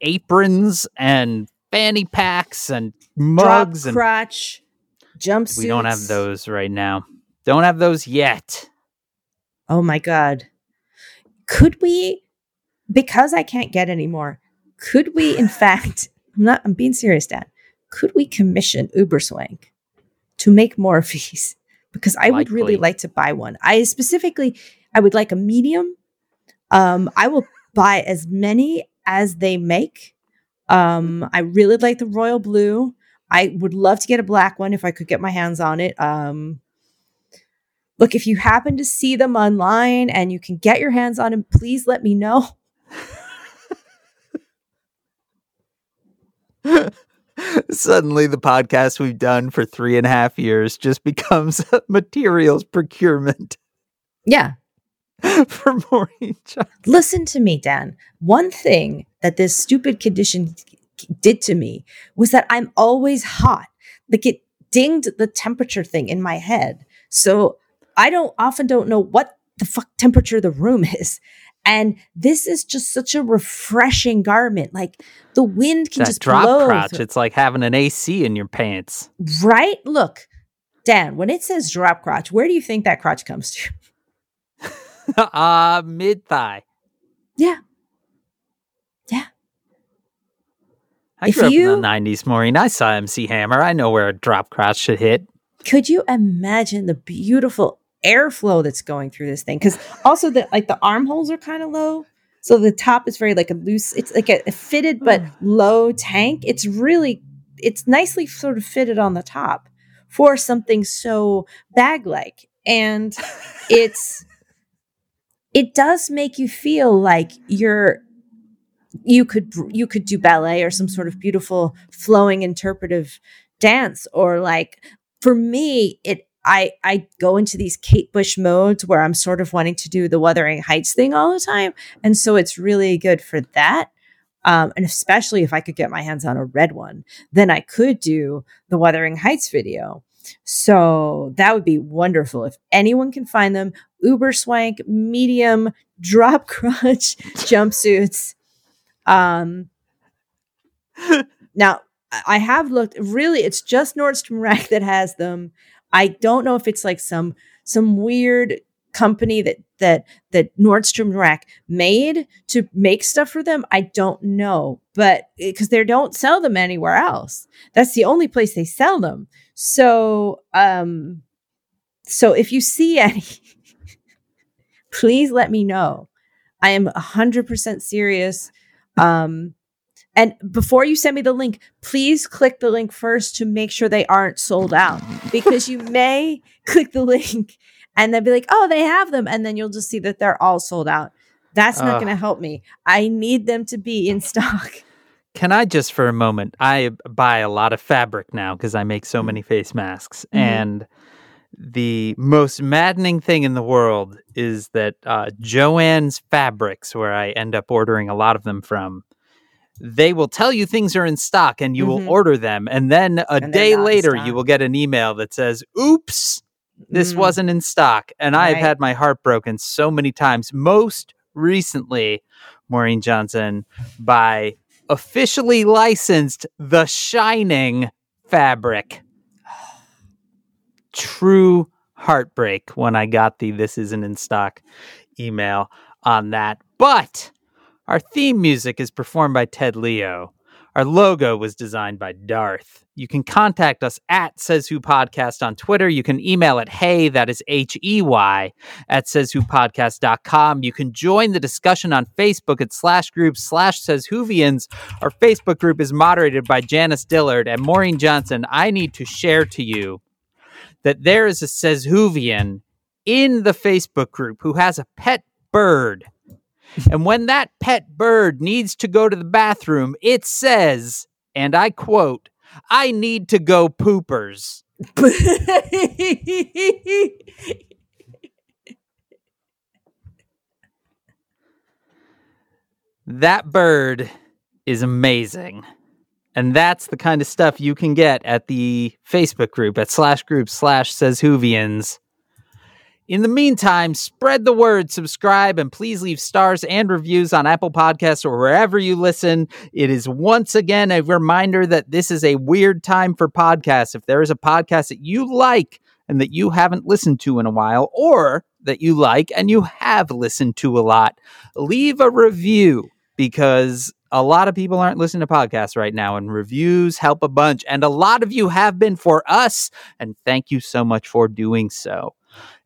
aprons and fanny packs and mugs Drop and crotch, jumpsuits. we don't have those right now. Don't have those yet. Oh my god. Could we because I can't get any more, could we in fact I'm not I'm being serious, Dan. Could we commission Uberswank to make more of these? Because I would really like to buy one. I specifically I would like a medium. Um I will buy as many as they make. Um I really like the royal blue. I would love to get a black one if I could get my hands on it. Um Look, if you happen to see them online and you can get your hands on them, please let me know. Suddenly, the podcast we've done for three and a half years just becomes materials procurement Yeah. for Maureen Johnson. Listen to me, Dan. One thing that this stupid condition did to me was that I'm always hot. Like it dinged the temperature thing in my head. So I don't often don't know what the fuck temperature the room is. And this is just such a refreshing garment. Like the wind can That just drop blow crotch, through- it's like having an AC in your pants. right? Look, Dan, when it says drop crotch, where do you think that crotch comes to? uh, mid thigh. Yeah. Yeah. I If grew up in the 90s, Maureen. I saw MC Hammer. I know where a drop crotch should hit. could you imagine the beautiful airflow that's going through this thing because also the like the armholes are kind of low so the top is very like a loose it's like a, a fitted but low tank it's really it's nicely sort of fitted on the top for something so bag like and it's it does make you feel like you're you could you could do ballet or some sort of beautiful flowing interpretive dance or like for me it I I go into these Kate Bush modes where I'm sort of wanting to do the Wuthering Heights thing all the time, and so it's really good for that. Um, and especially if I could get my hands on a red one, then I could do the Wuthering Heights video. So that would be wonderful. If anyone can find them, uber swank, medium, drop crotch jumpsuits. Um, now I have looked really, it's just Nordstrom Rack that has them. I don't know if it's like some some weird company that that that Nordstrom Rack made to make stuff for them. I don't know, but because they don't sell them anywhere else, that's the only place they sell them. So, um, so if you see any, please let me know. I am hundred percent serious. Um, and before you send me the link, please click the link first to make sure they aren't sold out because you may click the link and then be like, oh, they have them. And then you'll just see that they're all sold out. That's not uh, going to help me. I need them to be in stock. Can I just for a moment? I buy a lot of fabric now because I make so many face masks. Mm-hmm. And the most maddening thing in the world is that uh, Joann's Fabrics, where I end up ordering a lot of them from, they will tell you things are in stock and you mm-hmm. will order them. And then a and day later, you will get an email that says, oops, this mm. wasn't in stock. And right. I've had my heart broken so many times. Most recently, Maureen Johnson, by officially licensed The Shining fabric. True heartbreak when I got the this isn't in stock email on that. But our theme music is performed by Ted Leo. Our logo was designed by Darth. You can contact us at Says Who Podcast on Twitter. You can email at hey, that is H E Y, at Says Who Podcast.com. You can join the discussion on Facebook at slash group slash Says Whovians. Our Facebook group is moderated by Janice Dillard and Maureen Johnson. I need to share to you that there is a Says Whovian in the Facebook group who has a pet bird and when that pet bird needs to go to the bathroom, it says, and I quote, I need to go poopers. that bird is amazing. And that's the kind of stuff you can get at the Facebook group at slash group slash says Whovians. In the meantime, spread the word, subscribe, and please leave stars and reviews on Apple Podcasts or wherever you listen. It is once again a reminder that this is a weird time for podcasts. If there is a podcast that you like and that you haven't listened to in a while, or that you like and you have listened to a lot, leave a review because a lot of people aren't listening to podcasts right now, and reviews help a bunch. And a lot of you have been for us. And thank you so much for doing so.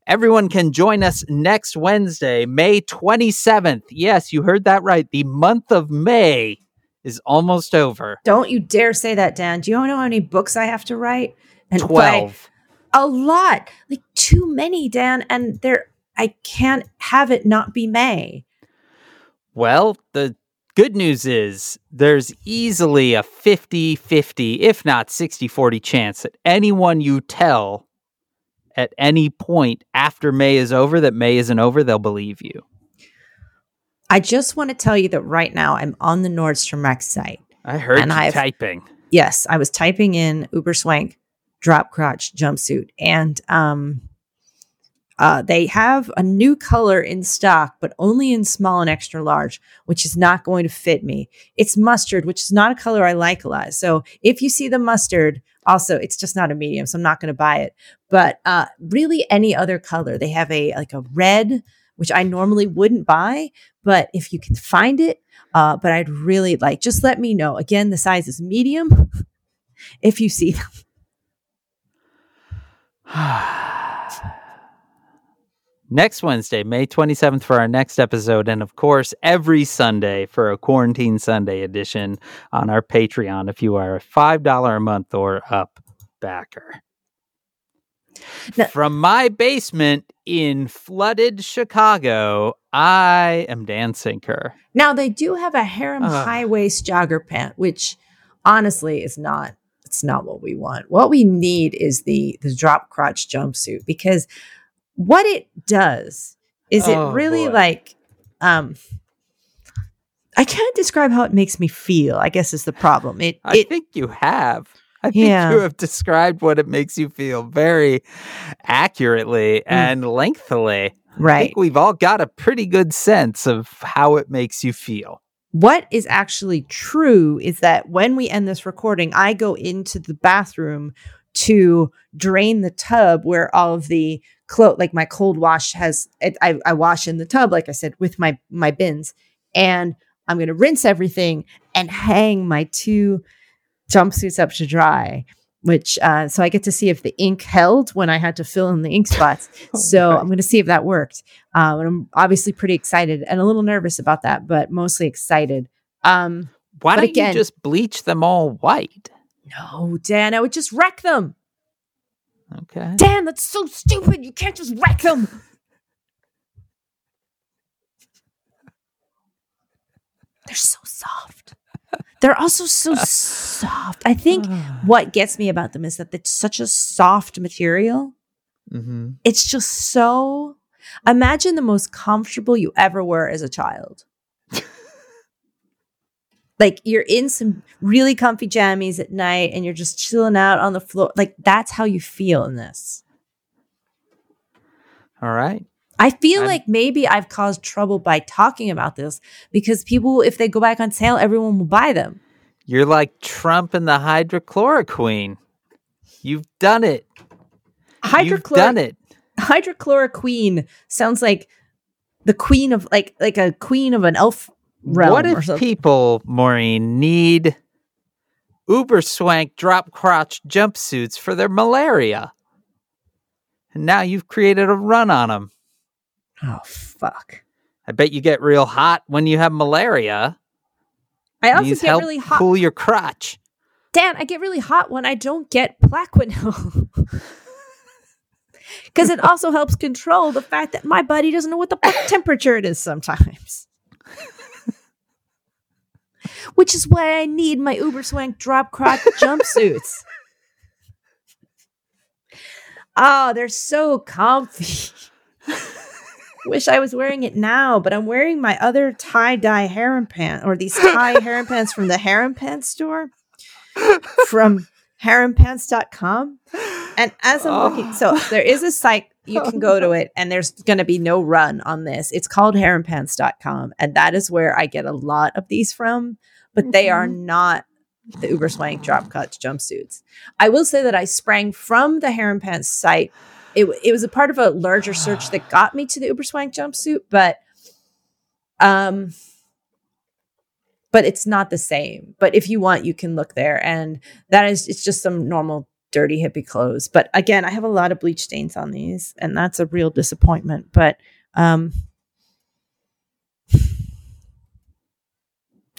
Everyone can join us next Wednesday, May 27th. Yes, you heard that right. The month of May is almost over. Don't you dare say that, Dan. Do you know how many books I have to write? And 12. A lot. Like too many, Dan. And there I can't have it not be May. Well, the good news is there's easily a 50 50, if not 60 40 chance that anyone you tell at any point after May is over that May isn't over, they'll believe you. I just want to tell you that right now I'm on the Nordstrom Rack site. I heard and you I've, typing. Yes, I was typing in Uber Swank drop crotch jumpsuit, and um, uh, they have a new color in stock, but only in small and extra large, which is not going to fit me. It's mustard, which is not a color I like a lot. So if you see the mustard, also it's just not a medium, so I'm not going to buy it. But uh, really, any other color, they have a like a red, which I normally wouldn't buy, but if you can find it, uh, but I'd really like just let me know. Again, the size is medium. if you see them. next Wednesday, May 27th, for our next episode. And of course, every Sunday for a Quarantine Sunday edition on our Patreon if you are a $5 a month or up backer. From my basement in flooded Chicago, I am Dan Sinker. Now they do have a harem Ugh. high waist jogger pant, which honestly is not it's not what we want. What we need is the the drop crotch jumpsuit because what it does is Oh, it really boy. like um I can't describe how it makes me feel. I guess is the problem. It I it think you have. I think Yeah. you have described what it makes you feel very accurately and lengthily. Right. I think we've all got a pretty good sense of how it makes you feel. What is actually true is that when we end this recording, I go into the bathroom to drain the tub where all of the clothes, like my cold wash has, it, I, I wash in the tub, like I said, with my my bins, and I'm gonna rinse everything and hang my two jumpsuits up to dry. Which uh, so I get to see if the ink held when I had to fill in the ink spots. so Okay. I'm going to see if that worked. Um, and I'm obviously pretty excited and a little nervous about that, but mostly excited. Um, Why don't again- you just bleach them all white? no, Dan, I would just wreck them. Okay. Dan, that's so stupid. You can't just wreck them. They're so soft. They're also so soft. I think what gets me about them is that it's such a soft material. hmm It's just so. Imagine the most comfortable you ever were as a child. Like you're in some really comfy jammies at night and you're just chilling out on the floor. Like that's how you feel in this. All right. I feel I'm- like maybe I've caused trouble by talking about this because people, if they go back on sale, everyone will buy them. You're like Trump and the hydrochloroquine. You've done it. You've done it. hydrochloroquine sounds like the queen of like like a queen of an elf realm. what if people, Maureen, need uber swank drop crotch jumpsuits for their malaria? And now you've created a run on them. Oh fuck! I bet you get real hot when you have malaria. I also These get really hot. cool your crotch. Dan, I get really hot when I don't get Plaquenil. Because it also helps control the fact that my body doesn't know what the fuck temperature it is sometimes. Which is why I need my Uber Swank drop crotch jumpsuits. Oh, they're so comfy. Wish I was wearing it now, but I'm wearing my other tie dye harem pants or these tie harem pants from the harem pants store from harempants.com. And as I'm looking, so ah. there is a site you can go to it, and there's going to be no run on this. It's called harempants.com, and that is where I get a lot of these from, but they are not the Uber Swank drop cut jumpsuits. I will say that I sprang from the Harem Pants site. It, it was a part of a larger search that got me to the Uber Swank jumpsuit, but um, but it's not the same. But if you want, you can look there, and that is it's just some normal dirty hippie clothes. But again, I have a lot of bleach stains on these, and that's a real disappointment. But um,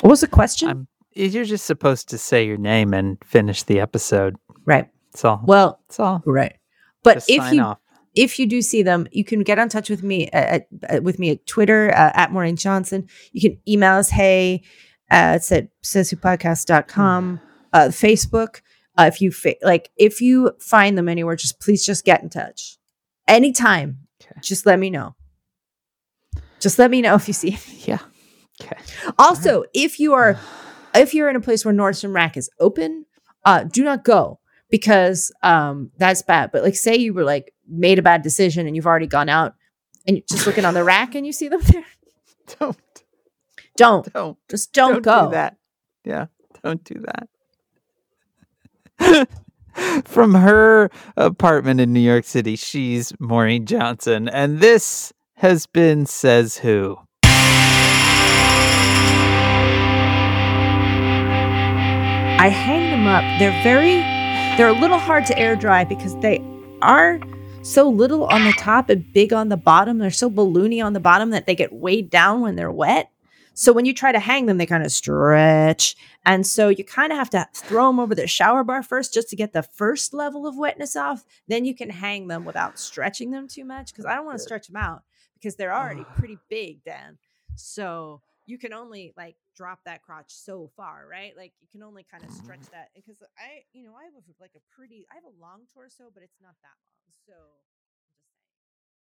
what was the question? I'm, you're just supposed to say your name and finish the episode. right. That's all. Well, That's all. right. But Just if you off. if you do see them, you can get in touch with me at, at- with me at Twitter uh, at Maureen Johnson. You can email us, hey, uh, it's at sayswhopodcast.com, uh, Facebook. Uh, if you fa- like, if you find them anywhere, just please just get in touch anytime. Okay. Just let me know. Just let me know if you see. Yeah. Okay. Also, if you are if you're in a place where Nordstrom Rack is open, uh, do not go because um, that's bad. But like, say you were like made a bad decision and you've already gone out and you're just looking on the rack and you see them there, Don't don't don't just don't, don't go. do that. Yeah, don't do that. From her apartment in New York City, she's Maureen Johnson, and this has been Says Who. I hang them up. They're very, they're a little hard to air dry because they are so little on the top and big on the bottom. They're so balloony on the bottom that they get weighed down when they're wet. So when you try to hang them, they kind of stretch. And so you kind of have to throw them over the shower bar first just to get the first level of wetness off. Then you can hang them without stretching them too much because I don't want to stretch them out because they're already ah. pretty big, Dan. So you can only like drop that crotch so far, right? Like you can only kind of stretch mm-hmm. that because I, you know, I have like a pretty, I have a long torso, but it's not that long. So